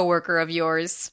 coworker of yours.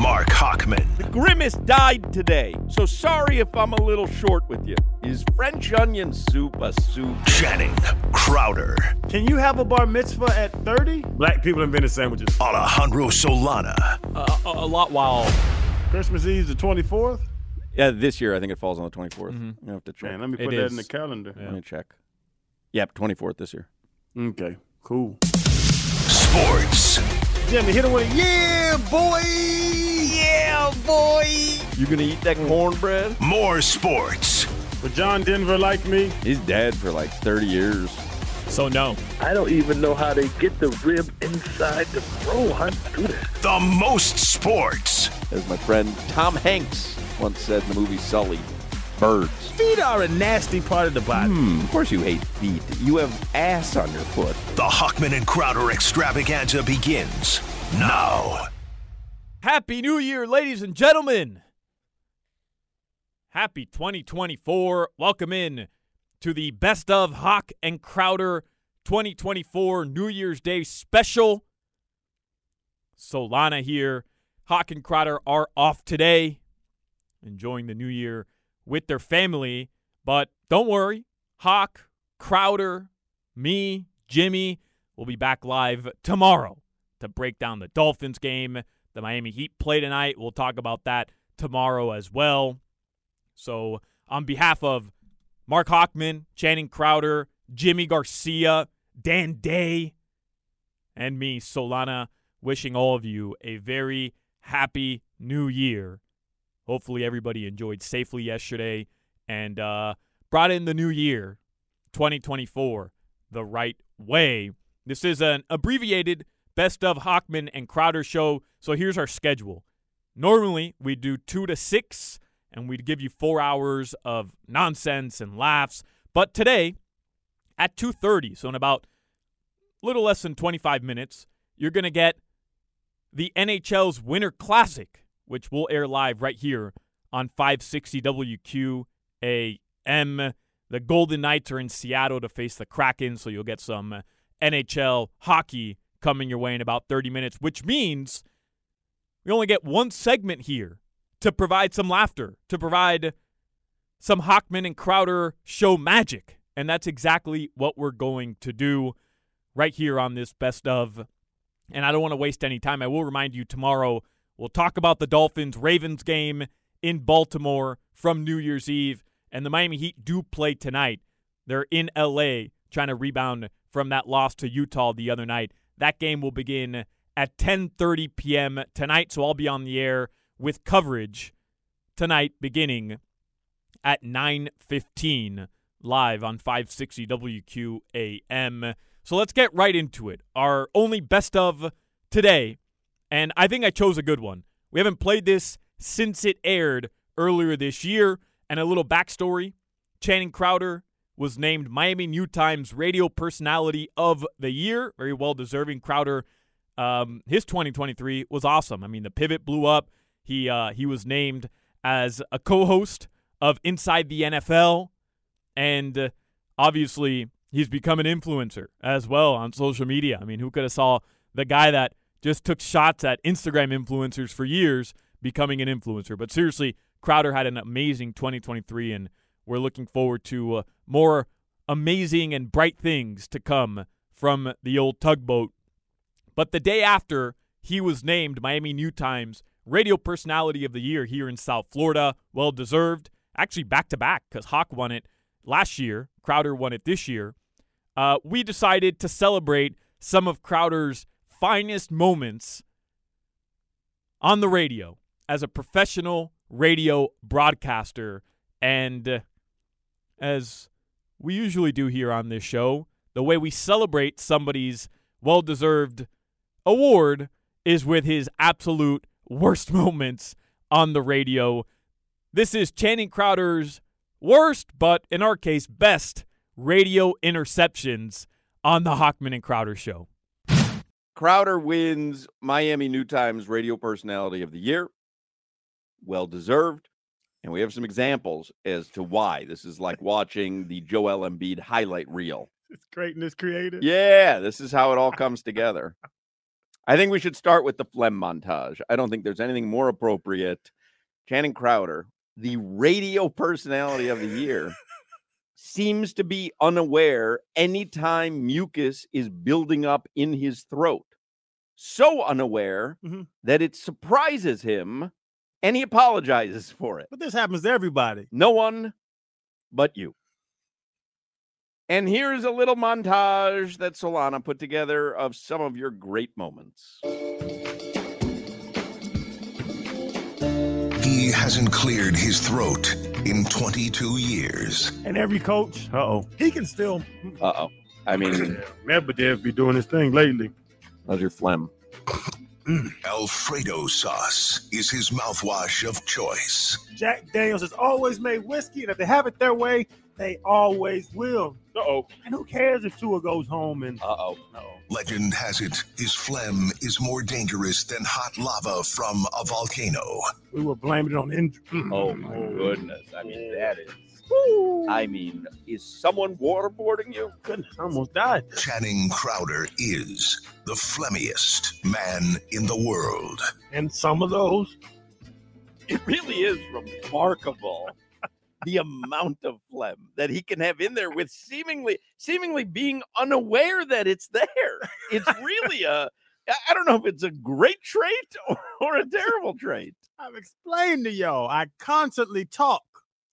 Mark Hochman, The Grimace died today, so sorry if I'm a little short with you. Is French onion soup a soup? Channing Crowder, Can you have a bar mitzvah at 30? Black people invented sandwiches. Alejandro Solana, Uh, a, a lot while. Christmas Eve the 24th? Yeah, this year I think it falls on the 24th. You have to check. Man, let me It put that is. in the calendar. Let me check. Yep, 24th this year. Okay, cool. sports, Jimmy, hit him with a yeah, boy! Yeah, boy! You gonna eat that cornbread? more sports. But John Denver like me? He's dead for like 30 years. So no. I don't even know how they get the rib inside the roll. How do do that? The most sports. As my friend Tom Hanks once said in the movie Sully, birds. Feet are a nasty part of the body. Hmm, of course you hate feet. You have ass on your foot. The Hochman and Crowder extravaganza begins now. Happy New Year, ladies and gentlemen. Happy 2024. Welcome in to the Best of Hoch and Crowder 2024 New Year's Day special. Solana here. Hoch and Crowder are off today, enjoying the new year with their family. But don't worry, Hoch, Crowder, me, Jimmy will be back live tomorrow to break down the Dolphins game. The Miami Heat play tonight. We'll talk about that tomorrow as well. So, on behalf of Mark Hochman, Channing Crowder, Jimmy Garcia, Dan Day, and me, Solana, wishing all of you a very happy new year. Hopefully, everybody enjoyed safely yesterday and uh, brought in the new year, 2024, the right way. This is an abbreviated best of Hochman and Crowder show. So here's our schedule. Normally, we do two to six, and we'd give you four hours of nonsense and laughs. But today, at 2.30, so in about a little less than 25 minutes, you're going to get the NHL's Winter Classic, which will air live right here on 560 WQAM. The Golden Knights are in Seattle to face the Kraken, so you'll get some NHL hockey coming your way in about 30 minutes, which means we only get one segment here to provide some laughter, to provide some Hochman and Crowder show magic. And that's exactly what we're going to do right here on this best of. And I don't want to waste any time. I will remind you tomorrow we'll talk about the Dolphins Ravens game in Baltimore from New Year's Eve. And the Miami Heat do play tonight. They're in LA trying to rebound from that loss to Utah the other night. That game will begin at 10:30 p.m. tonight, so I'll be on the air with coverage tonight beginning at 9:15 live on 560 WQAM. So let's get right into it. Our only best of today, and I think I chose a good one. We haven't played this since it aired earlier this year, and a little backstory. Channing Crowder was named Miami New Times Radio Personality of the Year. Very well deserving. Crowder, um, his 2023 was awesome. I mean, the pivot blew up. He uh, he was named as a co-host of Inside the NFL, and uh, obviously he's become an influencer as well on social media. I mean, who could have saw the guy that just took shots at Instagram influencers for years becoming an influencer? But seriously, Crowder had an amazing 2023, and we're looking forward to uh, more amazing and bright things to come from the old tugboat. But the day after he was named Miami New Times Radio Personality of the Year here in South Florida. Well deserved. Actually, back to back because Hoch won it last year, Crowder won it this year. Uh, we decided to celebrate some of Crowder's finest moments on the radio as a professional radio broadcaster. And uh, as we usually do here on this show, the way we celebrate somebody's well deserved award is with his absolute worst moments on the radio. This is Channing Crowder's worst, but in our case, best radio interceptions on the Hochman and Crowder show. Crowder wins Miami New Times Radio Personality of the Year. Well deserved. And we have some examples as to why. This is like watching the Joel Embiid highlight reel. It's greatness created. Yeah, this is how it all comes together. I think we should start with the phlegm montage. I don't think there's anything more appropriate. Channing Crowder, the radio personality of the year, seems to be unaware anytime mucus is building up in his throat. So unaware Mhm. that it surprises him and he apologizes for it. But this happens to everybody. No one but you. And here's a little montage that Solana put together of some of your great moments. He hasn't cleared his throat in 22 years. And every coach, uh oh, he can still. Uh oh. I mean, Medvedev be doing his thing lately. how's your phlegm? Alfredo sauce is his mouthwash of choice. Jack Daniels has always made whiskey, and if they have it their way, they always will. Uh oh. And who cares if Tua goes home and. Uh oh. Uh-oh. Legend has it his phlegm is more dangerous than hot lava from a volcano. We were blaming it on injury. Oh my goodness. I mean, that is. I mean, is someone waterboarding you? Goodness, I almost died. Channing Crowder is the phlegmiest man in the world. And some of those, It really is remarkable the amount of phlegm that he can have in there with seemingly seemingly being unaware that it's there. It's really a I don't know if it's a great trait or, or a terrible trait. I've explained to y'all, I constantly talk.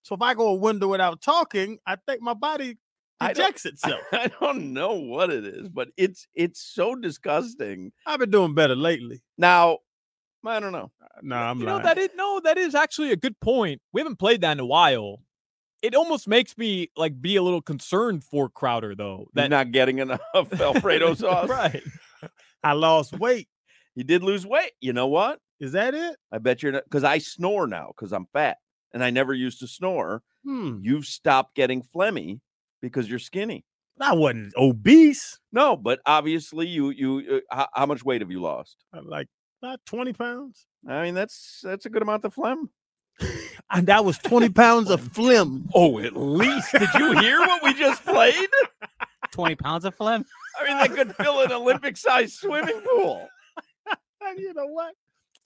So if I go a window without talking, I think my body I ejects itself. I don't know what it is, but it's it's so disgusting. I've been doing better lately. Now, I don't know. Uh, no, I'm not. you lying. know that is no, that is actually a good point. We haven't played that in a while. It almost makes me like be a little concerned for Crowder though. That That not getting enough Alfredo sauce. right? I lost weight. You did lose weight. You know what? Is that it? I bet you're not because I snore now because I'm fat and I never used to snore. Hmm. You've stopped getting phlegmy because you're skinny. I wasn't obese. No, but obviously you you uh, how, how much weight have you lost? Like about 20 pounds. I mean that's that's a good amount of phlegm. And that was 20 pounds of phlegm. Oh, at least did you hear what we just played? 20 pounds of phlegm. I mean, that could fill an Olympic-sized swimming pool. And you know what?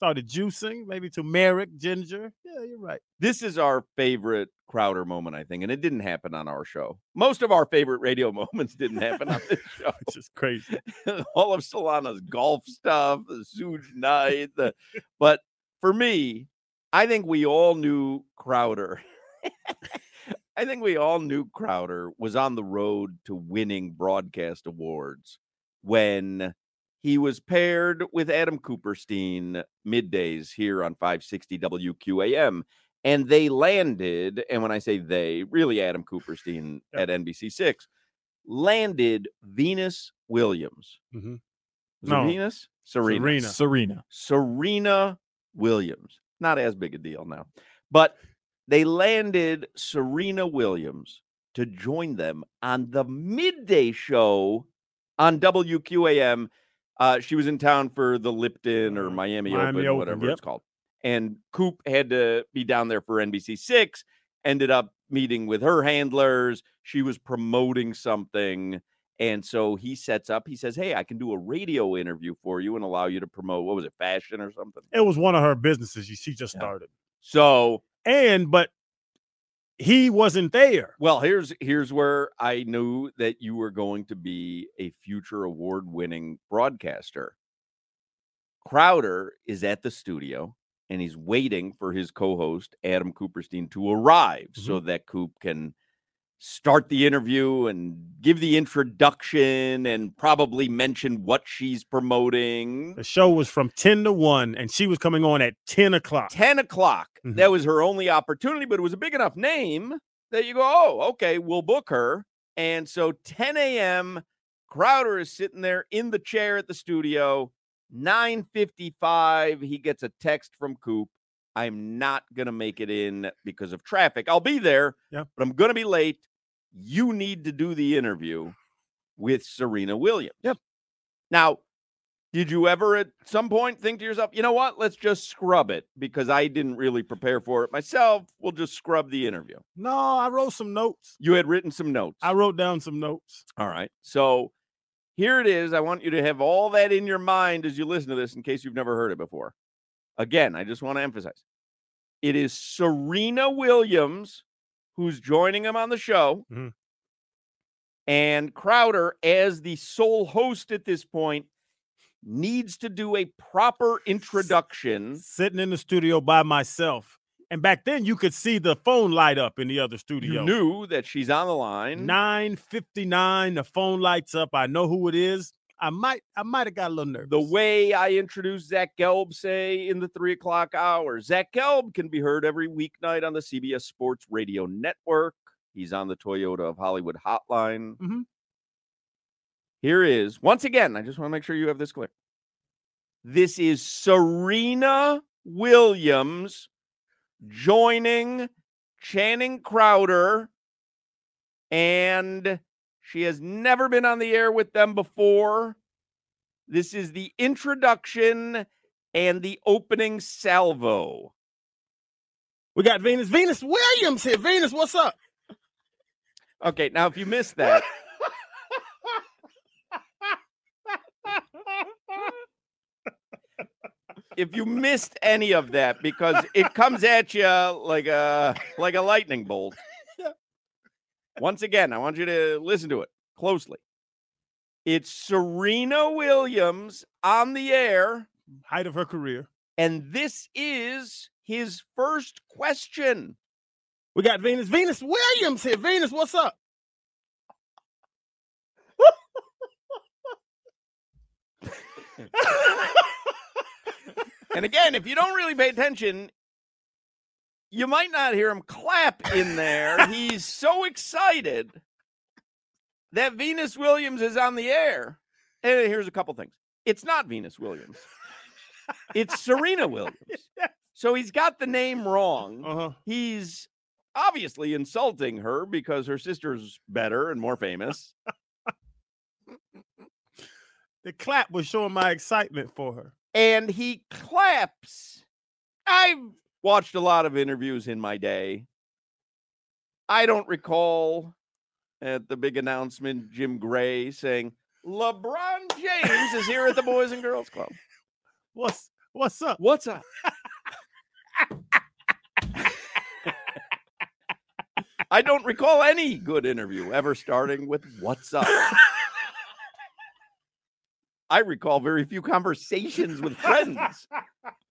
Started juicing, maybe turmeric, ginger. Yeah, you're right. This is our favorite Crowder moment, I think, and it didn't happen on our show. Most of our favorite radio moments didn't happen on this show. It's just crazy. all of Solana's golf stuff, the Suge Knight, the but for me, I think we all knew Crowder. I think we all knew Crowder was on the road to winning broadcast awards when he was paired with Adam Cooperstein middays here on 560 WQAM. And they landed, and when I say they, really Adam Cooperstein at NBC6, landed Venus Williams. Mhm. No. Venus? Serena. Serena. Serena. Serena Williams. Not as big a deal now. But they landed Serena Williams to join them on the midday show on WQAM. Uh, she was in town for the Lipton or Uh, Miami, Miami Open, Open, whatever yep. it's called. And Coop had to be down there for NBC Six. Ended up meeting with her handlers. She was promoting something. And so he sets up, he says, Hey, I can do a radio interview for you and allow you to promote, what was it, fashion or something? It was one of her businesses. She- She just Yeah. started. So, And, but he wasn't there. well, here's here's where I knew that you were going to be a future award-winning broadcaster. Crowder is at the studio and he's waiting for his co-host Adam Cooperstein to arrive mm-hmm. so that Coop can start the interview and give the introduction and probably mention what she's promoting. The show was from 10 to 1, and she was coming on at 10 o'clock. 10 o'clock. Mhm. That was her only opportunity, but it was a big enough name that you go, oh, okay, we'll book her. And so 10 a.m., Crowder is sitting there in the chair at the studio. 9:55, he gets a text from Coop. I'm not gonna make it in because of traffic. I'll be there, Yeah. but I'm gonna be late. You need to do the interview with Serena Williams. Yep. Now, did you ever at some point think to yourself, you know what? Let's just scrub it because I didn't really prepare for it myself. We'll just scrub the interview. No, I wrote some notes. You had written some notes. I wrote down some notes. All right. So here it is. I want you to have all that in your mind as you listen to this in case you've never heard it before. Again, I just want to emphasize it is Serena Williams who's joining him on the show. Mhm. And Crowder, as the sole host at this point, needs to do a proper introduction. Sitting in the studio by myself. And back then you could see the phone light up in the other studio. You knew that she's on the line. 959, the phone lights up. I know who it is. I might I might have got a little nervous. the way I introduced Zach Gelb, say in the three o'clock hour. Zach Gelb can be heard every weeknight on the CBS Sports Radio Network. He's on the Toyota of Hollywood hotline. Mhm. Here is once again, I just want to make sure you have this clear. This is Serena Williams joining Channing Crowder, and she has never been on the air with them before. This is the introduction and the opening salvo. we got Venus. Venus Williams here. Venus, what's up? Okay, now if you missed that, if you missed any of that because it comes at you like a like a lightning bolt. Once again, I want you to listen to it closely. It's Serena Williams on the air, Height of her career. and this is his first question. We got Venus. Venus Williams here. Venus, what's up? And again, if you don't really pay attention, you might not hear him clap in there. He's so excited that Venus Williams is on the air. And here's a couple things it's not Venus Williams, it's Serena Williams. So he's got the name wrong. Uh-huh. He's obviously insulting her because her sister's better and more famous. The clap was showing my excitement for her. and he claps. I've watched a lot of interviews in my day. I don't recall at the big announcement Jim Gray saying LeBron James is here at the Boys and Girls Club. What's what's up? What's up? I don't recall any good interview ever starting with what's up. I recall very few conversations with friends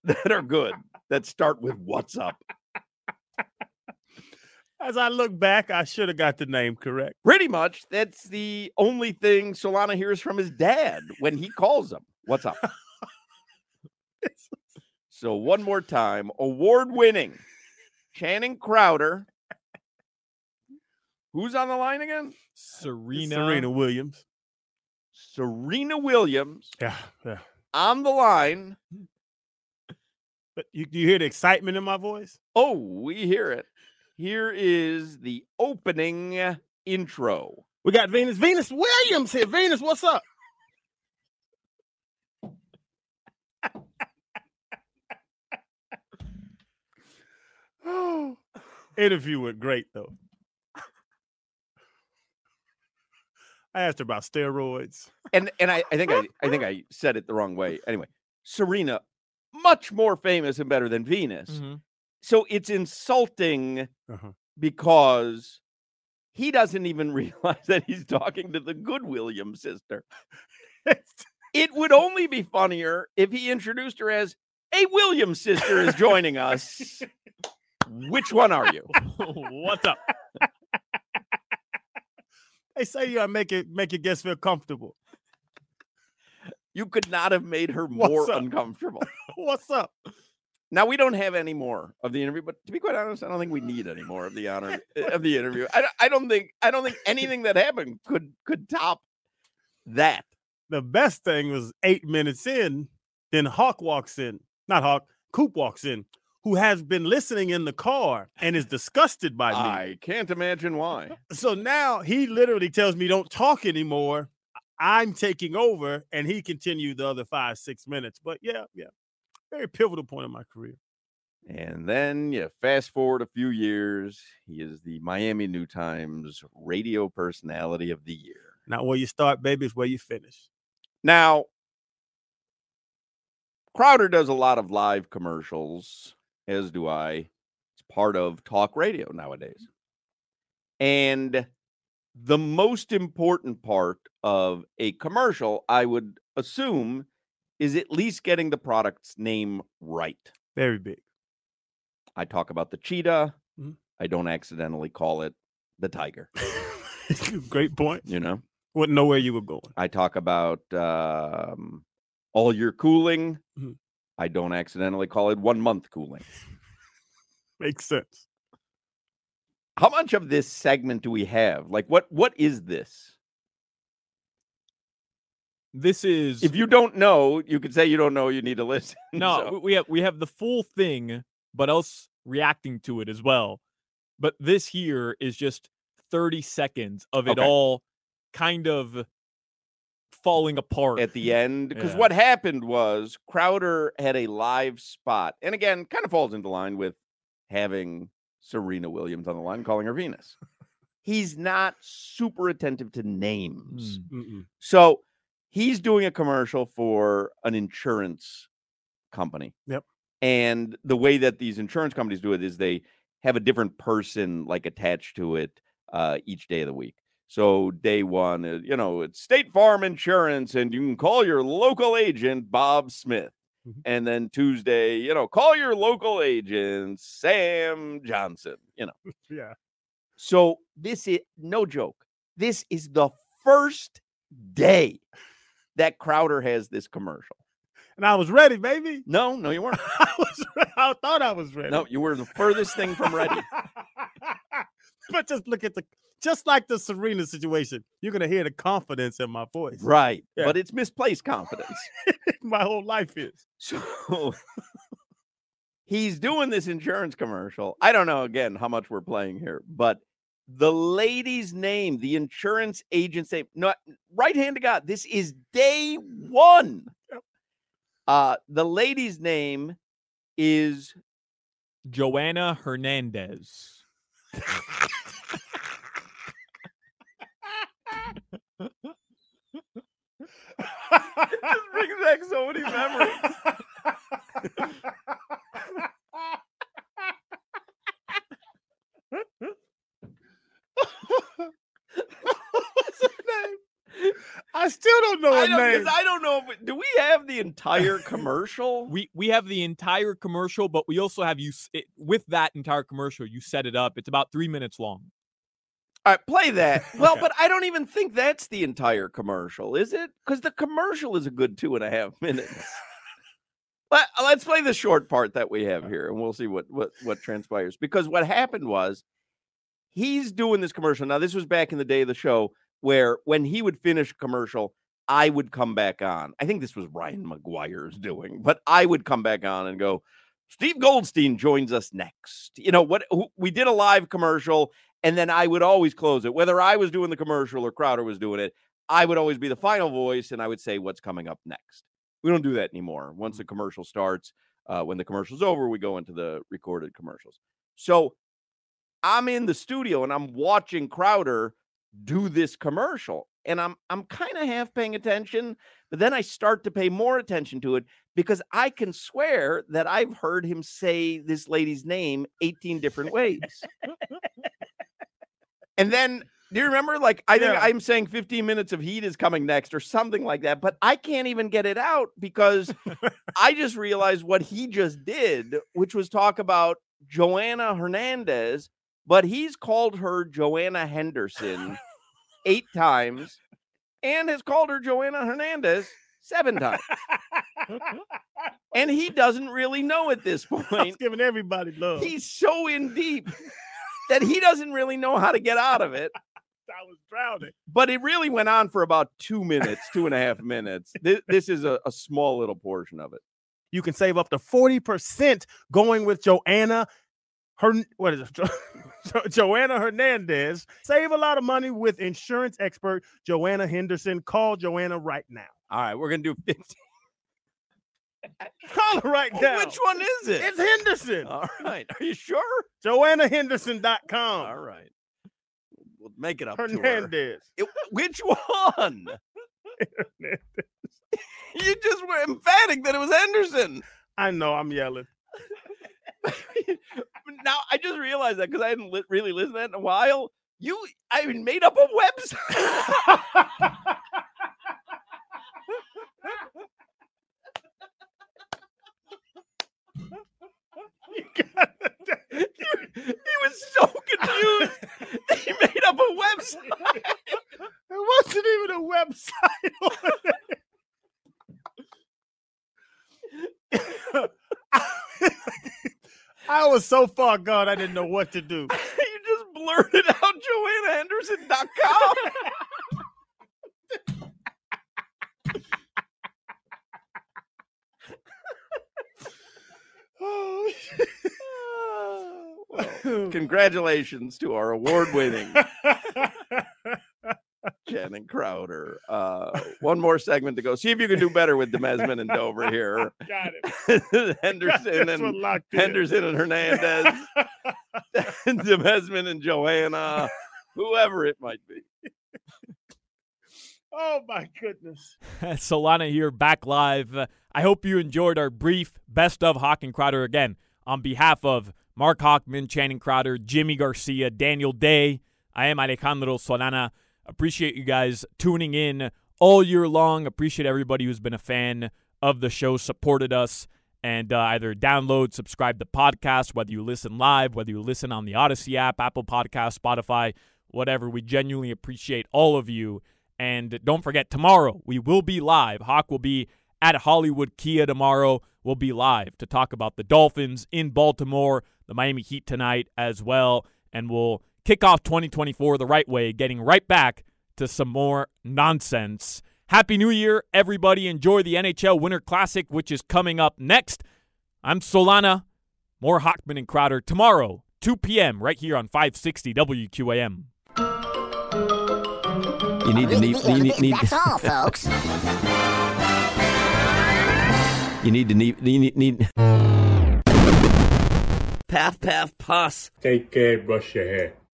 that are good that start with what's up. As I look back, I should have got the name correct. Pretty much that's the only thing Solana hears from his dad when he calls him. What's up? so one more time, award winning Channing Crowder. Who's on the line again? Serena. Serena Williams. Serena Williams Yeah, yeah. on the line. But you, do you hear the excitement in my voice? Oh, we hear it. Here is the opening intro. We got Venus. Venus Williams here. Venus, what's up? Oh, interview went great though. I asked her about steroids. And and I, I think I I think I said it the wrong way. Anyway, Serena, much more famous and better than Venus. Mhm. So it's insulting Uh-huh. because he doesn't even realize that he's talking to the good Williams sister. it would only be funnier if he introduced her as a Williams sister is joining us. Which one are you? What's up? They say you gotta make it make your guests feel comfortable. You could not have made her more uncomfortable. What's up? Now we don't have any more of the interview, but to be quite honest, I don't think we need any more of the honor eh, of the interview. I, don't- I don't think I don't think anything that happened could could top that. The best thing was eight minutes in, then Hoch walks in. Not Hoch, Coop walks in, who has been listening in the car and is disgusted by me. I can't imagine why. So now he literally tells me don't talk anymore. I'm taking over, and he continued the other five, six minutes. But yeah, yeah. Very pivotal point in my career. And then you fast forward a few years. He is the Miami New Times radio personality of the year. Not where you start, baby, is where you finish. Now, Crowder does a lot of live commercials, as do I. It's part of talk radio nowadays. And the most important part of a commercial, I would assume, is at least getting the product's name right. Very big. I talk about the cheetah. Mhm. I don't accidentally call it the tiger. Great point. You know, Wouldn't know where you were going. I talk about um, all year cooling. Mhm. I don't accidentally call it one month cooling. Makes sense. How much of this segment do we have? Like, what what is this? This is If you don't know, you could say you don't know. You need to listen. no. So- We have we have the full thing, but us reacting to it as well. But this here is just thirty seconds of it Okay. all kind of falling apart at the end because Yeah. what happened was Crowder had a live spot, and again, kind of falls into line with having Serena Williams on the line, calling her Venus. He's not super attentive to names, Mm. Mm-mm. so he's doing a commercial for an insurance company. Yep. And the way that these insurance companies do it is they have a different person like attached to it uh, each day of the week. So day one, uh, you know, it's State Farm Insurance, and you can call your local agent Bob Smith. Mhm. And then Tuesday, you know, call your local agent Sam Johnson. You know, Yeah. so this is no joke. This is the first day that Crowder has this commercial. And I was ready, baby. No, no, you weren't. I was I thought I was ready. No, you were the furthest thing from ready. but just look at the just like the Serena situation, you're gonna hear the confidence in my voice. Right. Yeah. But it's misplaced confidence. my whole life is. So he's doing this insurance commercial. I don't know again how much we're playing here, but the lady's name, the insurance agent's name, not right hand to God, this is day one. Uh the lady's name is Joanna Hernandez. this brings back so many memories. What's her name? I still don't know I don't, 'cause name. I don't know. If, do we have the entire commercial? We we have the entire commercial, but we also have you it, with that entire commercial. You set it up. It's about three minutes long. All right, play that. Well, Okay. but I don't even think that's the entire commercial, is it? Because the commercial is a good two and a half minutes. Let, let's play the short part that we have here, and we'll see what what what transpires. Because what happened was he's doing this commercial. Now, this was back in the day of the show where when he would finish a commercial, I would come back on. I think this was Ryan McGuire's doing, but I would come back on and go, Steve Goldstein joins us next. You know what? We did a live commercial, and then I would always close it. Whether I was doing the commercial or Crowder was doing it, I would always be the final voice, and I would say what's coming up next. We don't do that anymore. Once the commercial starts, uh, when the commercial's over, we go into the recorded commercials. So I'm in the studio and I'm watching Crowder do this commercial, and I'm I'm kind of half paying attention, but then I start to pay more attention to it because I can swear that I've heard him say this lady's name 18 different ways. and then Do you remember? Like, I think Yeah. I'm saying 15 minutes of heat is coming next or something like that, but I can't even get it out because I just realized what he just did, which was talk about Joanna Hernandez, but he's called her Joanna Henderson eight times and has called her Joanna Hernandez seven times. and he doesn't really know at this point. giving everybody love. He's so in deep that he doesn't really know how to get out of it. I was drowning. But it really went on for about two minutes, two and a half minutes. This, this is a, a small little portion of it. You can save up to 40% going with Joanna. Her what is it? Jo- Jo- Joanna Hernandez. Save a lot of money with insurance expert Joanna Henderson. Call Joanna right now. All right, we're gonna do 15. Call her right now. Which one is it? It's Henderson. All right. Are you sure? JoannaHenderson.com. All right. We'll make it up. To her. Hernandez. It- which one? you just were emphatic that it was Henderson. I know I'm yelling. Now I just realized that because I hadn't li- really listened to that in a while. You, I made up a website. he was so confused. he made up a website. It wasn't even a website. I was so far gone, I didn't know what to do. you just blurted out JoannaHenderson.com. Oh, Well, congratulations to our award-winning Shannon Crowder. Uh, one more segment to go. See if you can do better with Demesman and Dover here. Got it. Henderson This and locked in. Henderson and Hernandez, Demesman and Joanna, whoever it might be. Oh my goodness. Solana here, back live. Uh, I hope you enjoyed our brief best of Hoch and Crowder again. On behalf of Mark Hochman, Channing Crowder, Jimmy Garcia, Daniel Day, I am Alejandro Solana. Appreciate you guys tuning in all year long. Appreciate everybody who's been a fan of the show, supported us, and uh, either download, subscribe the podcast, whether you listen live, whether you listen on the Odyssey app, Apple Podcast, Spotify, whatever. We genuinely appreciate all of you. And don't forget, tomorrow we will be live. Hoch will be at Hollywood Kia tomorrow. We'll be live to talk about the Dolphins in Baltimore, the Miami Heat tonight as well. And we'll kick off 2024 the right way, getting right back to some more nonsense. Happy New Year, everybody. Enjoy the NHL Winter Classic, which is coming up next. I'm Solana. More Hochman and Crowder tomorrow, 2 p.m., right here on 560 WQAM. You need to need, Yeah, need, need, That's all, folks. you need to need, need, need. Path, path, pus. Take care, brush your hair.